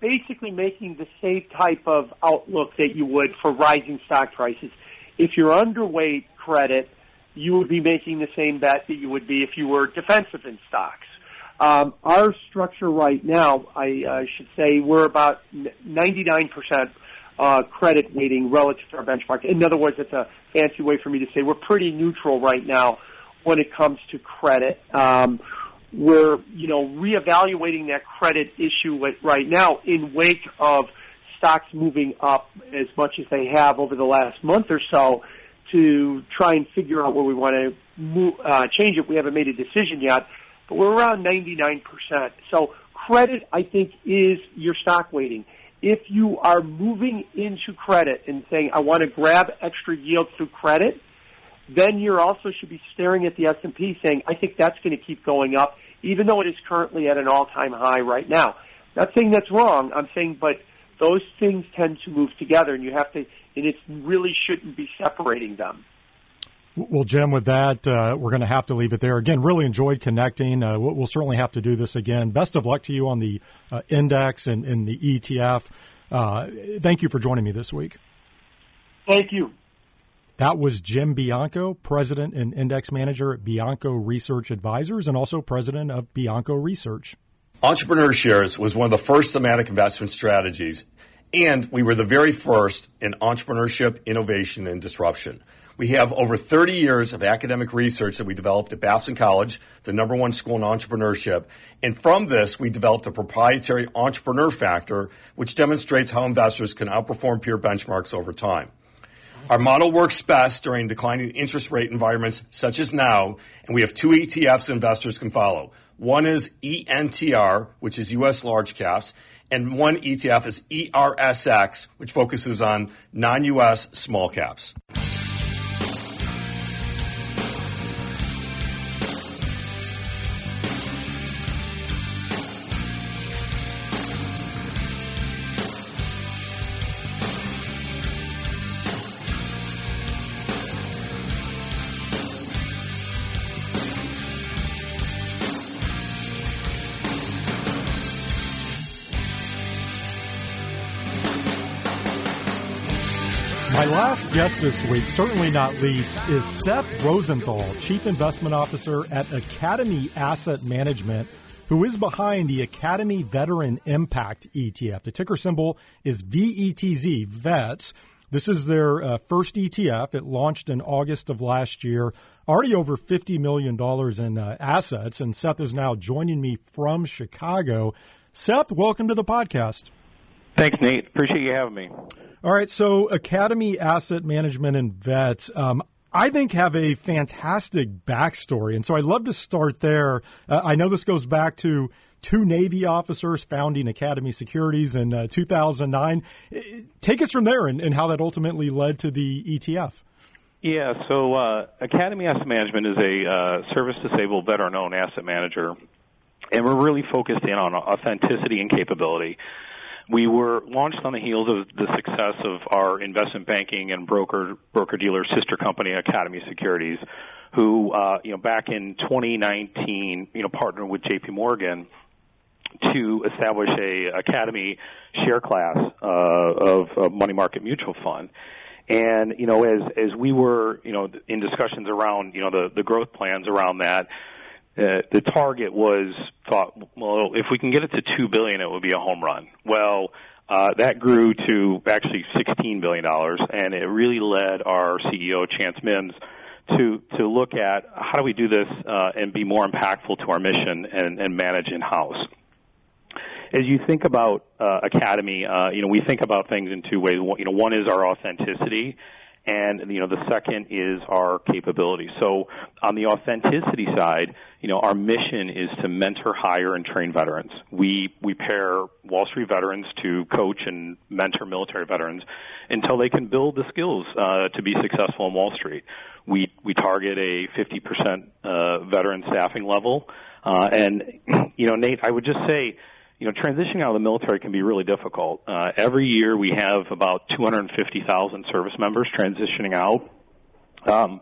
basically making the same type of outlook that you would for rising stock prices. If you're underweight credit, you would be making the same bet that you would be if you were defensive in stocks. Um, our structure right now, I uh, should say, we're about 99% uh, credit weighting relative to our benchmark. In other words, it's a fancy way for me to say we're pretty neutral right now when it comes to credit. Um, we're, you know, reevaluating that credit issue right now in wake of stocks moving up as much as they have over the last month or so to try and figure out where we want to move, uh, change it. We haven't made a decision yet, but we're around 99%. So credit, I think, is your stock weighting. If you are moving into credit and saying, I want to grab extra yield through credit, then you also should be staring at the S&P saying, I think that's going to keep going up, even though it is currently at an all-time high right now. Not saying that's wrong. I'm saying, but those things tend to move together, and you have to, and it really shouldn't be separating them. Well, Jim, with that, uh, we're going to have to leave it there. Again, really enjoyed connecting. Uh, we'll, we'll, certainly have to do this again. Best of luck to you on the uh, index and, and, the ETF. Uh, thank you for joining me this week. Thank you. That was Jim Bianco, President and Index Manager at Bianco Research Advisors and also President of Bianco Research. Entrepreneur shares was one of the first thematic investment strategies, and we were the very first in entrepreneurship, innovation, and disruption. We have over 30 years of academic research that we developed at Babson College, the number one school in entrepreneurship. And from this, we developed a proprietary entrepreneur factor, which demonstrates how investors can outperform peer benchmarks over time. Our model works best during declining interest rate environments such as now, and we have two ETFs investors can follow. One is ENTR, which is U.S. large caps, and one ETF is ERSX, which focuses on non-U.S. small caps. Guest this week, certainly not least, is Seth Rosenthal, Chief Investment Officer at Academy Asset Management, who is behind the Academy Veteran Impact ETF. The ticker symbol is VETZ, VETS. This is their uh, first ETF. It launched in August of last year, already over $50 million in uh, assets. And Seth is now joining me from Chicago. Seth, welcome to the podcast. Thanks, Nate. Appreciate you having me. All right, so Academy Asset Management and VETZ, um, I think, have a fantastic backstory. And so I'd love to start there. Uh, I know this goes back to two Navy officers founding Academy Securities in uh, 2009. Take us from there and, and, how that ultimately led to the ETF. Yeah, so uh, Academy Asset Management is a uh, service disabled veteran owned asset manager, and we're really focused in on authenticity and capability. We were launched on the heels of the success of our investment banking and broker broker dealer sister company, Academy Securities, who uh, you know back in 2019, you know partnered with J.P. Morgan to establish a Academy share class uh, of a money market mutual fund. And you know, as as we were you know in discussions around you know the the growth plans around that, uh, the target was thought, well, if we can get it to two billion, it would be a home run. Well, uh, that grew to actually sixteen billion dollars, and it really led our CEO Chance Mims to to look at how do we do this uh, and be more impactful to our mission and, and manage in house. As you think about uh, Academy, uh, you know we think about things in two ways. You know, one is our authenticity, and you know the second is our capability. So on the authenticity side, you know our mission is to mentor, hire, and train veterans. We we pair Wall Street veterans to coach and mentor military veterans until they can build the skills uh, to be successful in Wall Street. We we target a 50% uh, veteran staffing level, uh, and you know Nate, I would just say you know, transitioning out of the military can be really difficult. Uh, every year we have about 250,000 service members transitioning out. Um,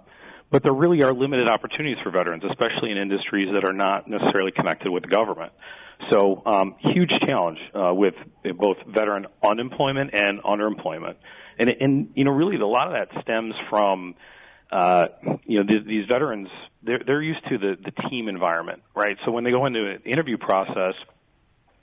but there really are limited opportunities for veterans, especially in industries that are not necessarily connected with the government. So, um, huge challenge uh, with both veteran unemployment and underemployment, and and you know really a lot of that stems from uh, you know these veterans they're they're used to the the team environment, right? So when they go into an interview process,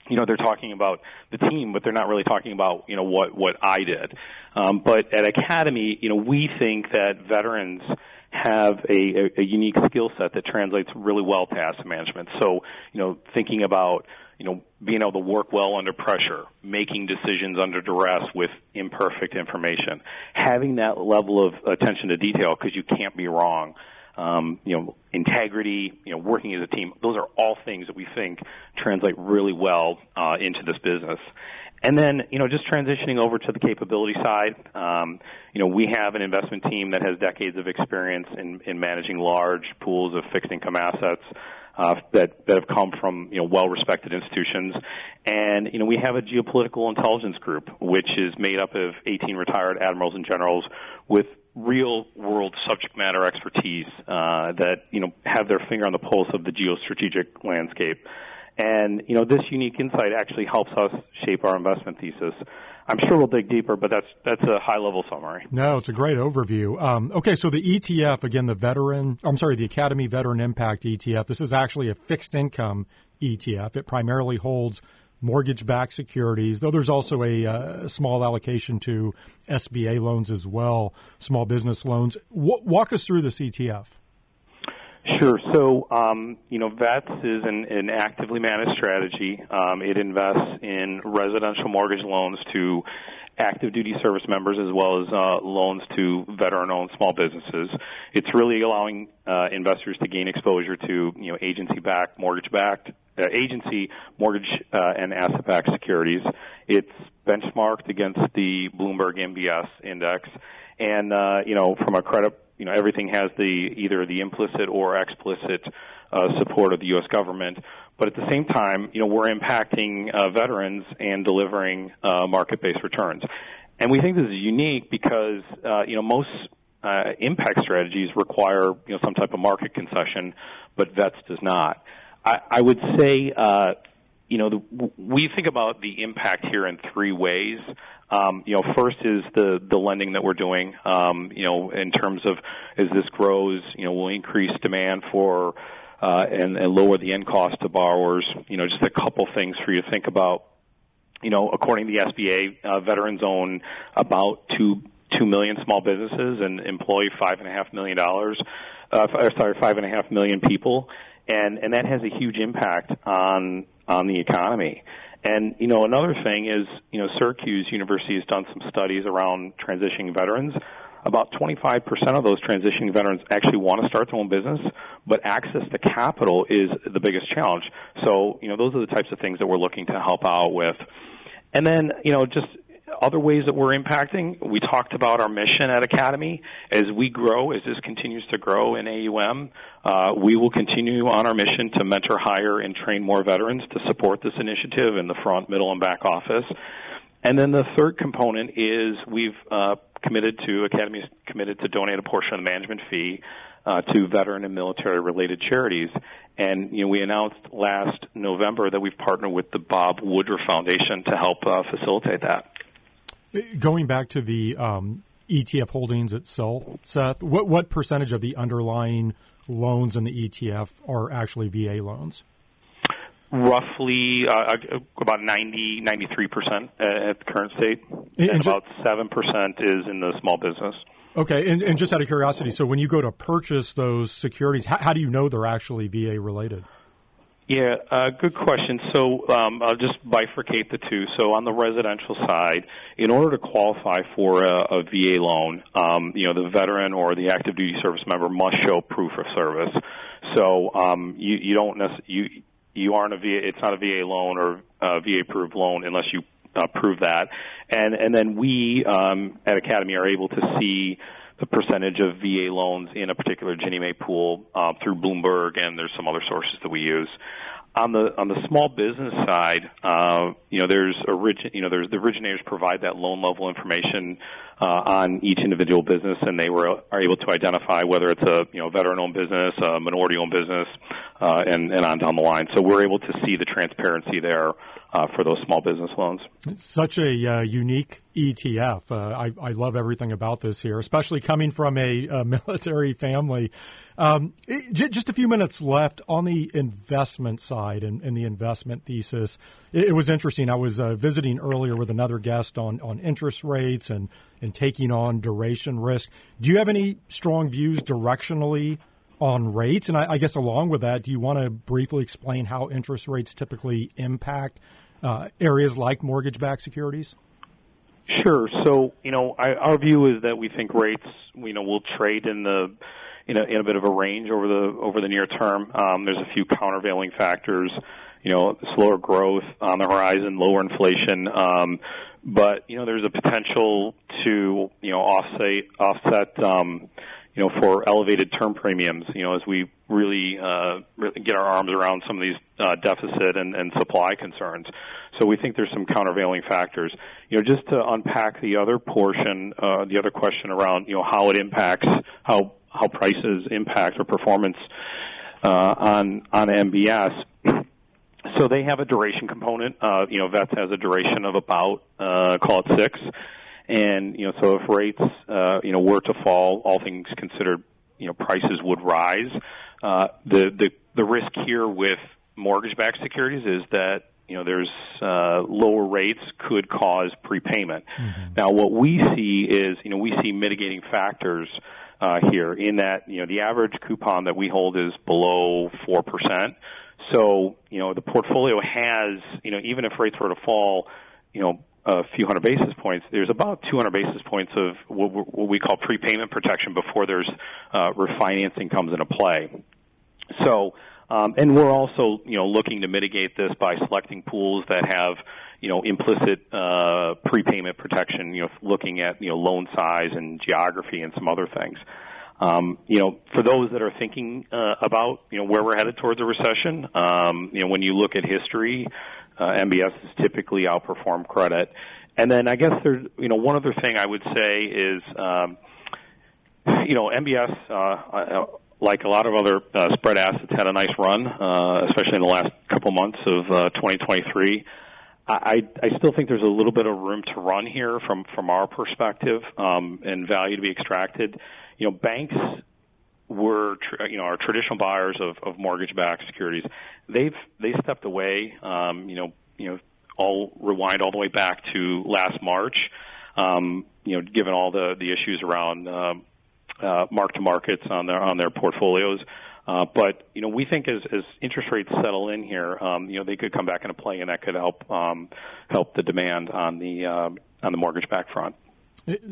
you know they're talking about the team, but they're not really talking about you know what what I did. Um, but at Academy, you know we think that veterans have a, a, a unique skill set that translates really well to asset management. So you know thinking about you know being able to work well under pressure, making decisions under duress with imperfect information, having that level of attention to detail because you can't be wrong um, you know, integrity, you know, working as a team. Those are all things that we think translate really well uh, into this business. And then, you know, just transitioning over to the capability side, um, you know, we have an investment team that has decades of experience in, in managing large pools of fixed income assets. Uh, that that have come from you know well-respected institutions, and you know we have a geopolitical intelligence group which is made up of 18 retired admirals and generals with real world subject matter expertise uh, that you know have their finger on the pulse of the geostrategic landscape. And you know this unique insight actually helps us shape our investment thesis. I'm sure we'll dig deeper, but that's that's a high level summary. No, it's a great overview. Um, okay, so the ETF again, the veteran, I'm sorry, the Academy Veteran Impact ETF. This is actually a fixed income ETF. It primarily holds mortgage-backed securities, though there's also a, uh, small allocation to SBA loans as well, small business loans. W- walk us through this ETF. Sure. So, um, you know, VETZ is an, an actively managed strategy. Um, it invests in residential mortgage loans to active duty service members as well as uh, loans to veteran owned small businesses. It's really allowing uh, investors to gain exposure to, you know, agency backed, mortgage backed uh, agency mortgage uh, and asset-backed securities. It's benchmarked against the Bloomberg MBS index, and uh, you know from a credit, you know everything has the either the implicit or explicit uh, support of the U.S. government. But at the same time, you know we're impacting uh, veterans and delivering uh, market-based returns, and we think this is unique because uh, you know most uh, impact strategies require you know some type of market concession, but VETZ does not. I, I would say, uh, you know, the, we think about the impact here in three ways. Um, you know, first is the the lending that we're doing. Um, you know, in terms of as this grows, you know, we'll increase demand for uh, and, and lower the end cost to borrowers. You know, just a couple things for you to think about. You know, according to the SBA, uh, veterans own about two two million small businesses and employ five and a half million dollars. Uh, sorry, five and a half million people and and that has a huge impact on on the economy. And you know, another thing is, you know, Syracuse University has done some studies around transitioning veterans. About 25% of those transitioning veterans actually want to start their own business, but access to capital is the biggest challenge. So, you know, those are the types of things that we're looking to help out with. And then, you know, just other ways that we're impacting, we talked about our mission at Academy. As we grow, as this continues to grow in AUM, uh, we will continue on our mission to mentor, hire, and train more veterans to support this initiative in the front, middle, and back office. And then the third component is we've uh, committed to Academy is committed to donate a portion of the management fee uh, to veteran and military related charities. And you know, we announced last November that we've partnered with the Bob Woodruff Foundation to help uh, facilitate that. Going back to the um, ETF holdings itself, Seth, what what percentage of the underlying loans in the ETF are actually VA loans? Roughly uh, about 90, 93 percent at the current state, and, and about seven percent is in the small business. Okay, and, and, just out of curiosity, so when you go to purchase those securities, how, how do you know they're actually VA related? Yeah, uh, good question. So um, I'll just bifurcate the two. So on the residential side, in order to qualify for a, a VA loan, um, you know, the veteran or the active duty service member must show proof of service. So um, you, you don't necessarily you aren't a VA. It's not a VA loan or a VA approved loan unless you uh, prove that. And and then we um, at Academy are able to see the percentage of VA loans in a particular Ginnie Mae pool uh, through Bloomberg, and there's some other sources that we use. On the on the small business side, uh, you know, there's origin, you know, there's the originators provide that loan level information uh, on each individual business, and they were are able to identify whether it's a you know veteran-owned business, a minority-owned business, uh, and and on down the line. So we're able to see the transparency there uh, for those small business loans. Such a uh, unique ETF. Uh, I, I, love everything about this here, especially coming from a, a military family. Um, it, j- just a few minutes left on the investment side and, and the investment thesis. It, it, was interesting. I was uh, visiting earlier with another guest on, on interest rates and, and taking on duration risk. Do you have any strong views directionally? on rates. And I, I, guess along with that, do you want to briefly explain how interest rates typically impact uh, areas like mortgage-backed securities? Sure. So, you know, I, our view is that we think rates, you know, will trade in the in a, in a bit of a range over the over the near term. Um, there's a few countervailing factors, you know, slower growth on the horizon, lower inflation, um, but you know, there's a potential to you know offset offset um, you know, for elevated term premiums, you know, as we really, uh, get our arms around some of these uh, deficit and, and supply concerns. So we think there's some countervailing factors. You know, just to unpack the other portion, uh, the other question around, you know, how it impacts, how, how prices impact or performance uh, on, on MBS. So they have a duration component. Uh, you know, VETZ has a duration of about, uh, call it six. And you know, so if rates uh, you know were to fall, all things considered, you know, prices would rise. Uh, the the the risk here with mortgage-backed securities is that you know there's uh, lower rates could cause prepayment. Mm-hmm. Now, what we see is you know we see mitigating factors uh, here in that you know the average coupon that we hold is below four percent. So you know the portfolio has you know even if rates were to fall, you know a few hundred basis points, there's about 200 basis points of what we call prepayment protection before there's uh, refinancing comes into play. So, um, and we're also, you know, looking to mitigate this by selecting pools that have, you know, implicit uh, prepayment protection. You know, looking at you know loan size and geography and some other things. Um, you know, for those that are thinking uh, about you know where we're headed towards a recession, um, you know, when you look at history, uh, MBS has typically outperformed credit. And then I guess there's, you know, one other thing I would say is, um, you know, MBS, uh, uh, like a lot of other uh, spread assets, had a nice run, uh, especially in the last couple months of uh, 2023. I, I still think there's a little bit of room to run here from from our perspective, um, and value to be extracted. You know, banks were you know our traditional buyers of, of mortgage-backed securities. They've they stepped away. Um, you know you know all rewind all the way back to last March. Um, you know, given all the the issues around uh, uh, mark to markets on their on their portfolios. Uh, but you know, we think as, as interest rates settle in here, um, you know, they could come back into play, and that could help um, help the demand on the uh, on the mortgage back front.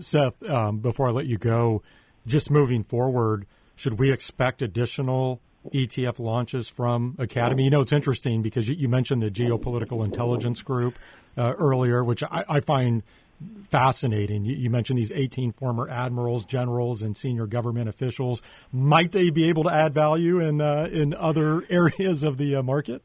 Seth, um, before I let you go, just moving forward, should we expect additional ETF launches from Academy? You know, it's interesting because you, you mentioned the Geopolitical Intelligence Group uh, earlier, which I, I find fascinating. You, mentioned these 18 former admirals, generals, and senior government officials. Might they be able to add value in uh, in other areas of the uh, market?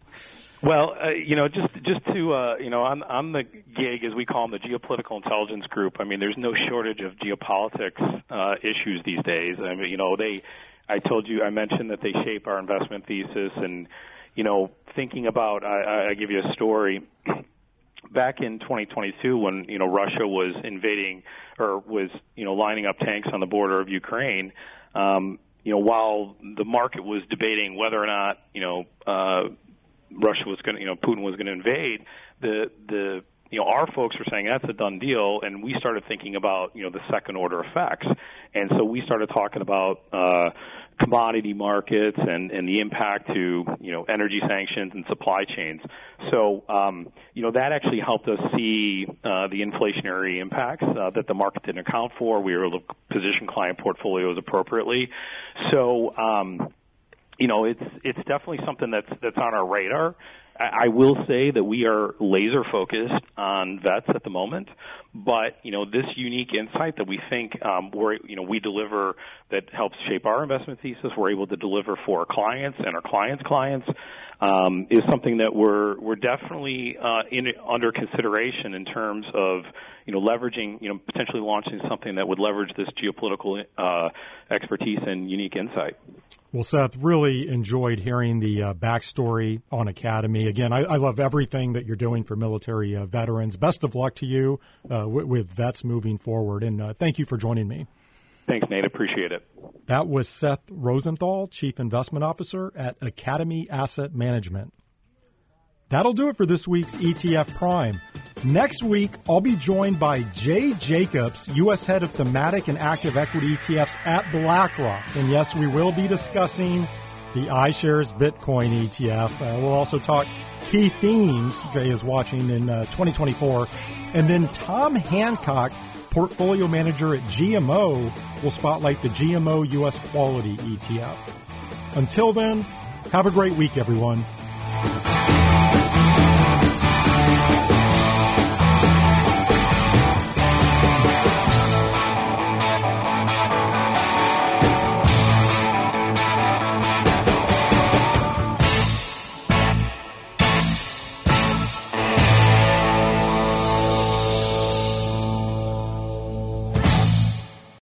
Well, uh, you know, just just to uh, you know, on on the gig as we call them, the geopolitical intelligence group. I mean, there's no shortage of geopolitics uh, issues these days. I mean, you know, they. I told you, I mentioned that they shape our investment thesis, and you know, thinking about. I, I give you a story. Back in 2022, when you know Russia was invading or was you know lining up tanks on the border of Ukraine, um, you know, while the market was debating whether or not you know uh, Russia was going to, you know, Putin was going to invade, the the you know our folks were saying that's a done deal, and we started thinking about you know the second order effects, and so we started talking about. uh commodity markets and, and the impact to you know energy sanctions and supply chains. So um, you know that actually helped us see uh, the inflationary impacts uh, that the market didn't account for. We were able to position client portfolios appropriately. So um, you know, it's it's definitely something that's that's on our radar. I, will say that we are laser focused on VETZ at the moment, but you know, this unique insight that we think um, we're you know we deliver that helps shape our investment thesis, we're able to deliver for our clients and our clients' clients um, is something that we're we're definitely uh, in under consideration in terms of you know leveraging you know potentially launching something that would leverage this geopolitical uh, expertise and unique insight. Well, Seth, really enjoyed hearing the uh, backstory on Academy. Again, I, I, love everything that you're doing for military uh, veterans. Best of luck to you uh, with, with, VETZ moving forward, and uh, thank you for joining me. Thanks, Nate. Appreciate it. That was Seth Rosenthal, Chief Investment Officer at Academy Asset Management. That'll do it for this week's ETF Prime. Next week, I'll be joined by Jay Jacobs, U.S. head of thematic and active equity ETFs at BlackRock. And yes, we will be discussing the iShares Bitcoin ETF. Uh, we'll also talk key themes Jay is watching in uh, 2024. And then Tom Hancock, portfolio manager at GMO, will spotlight the GMO U.S. Quality ETF. Until then, have a great week, everyone.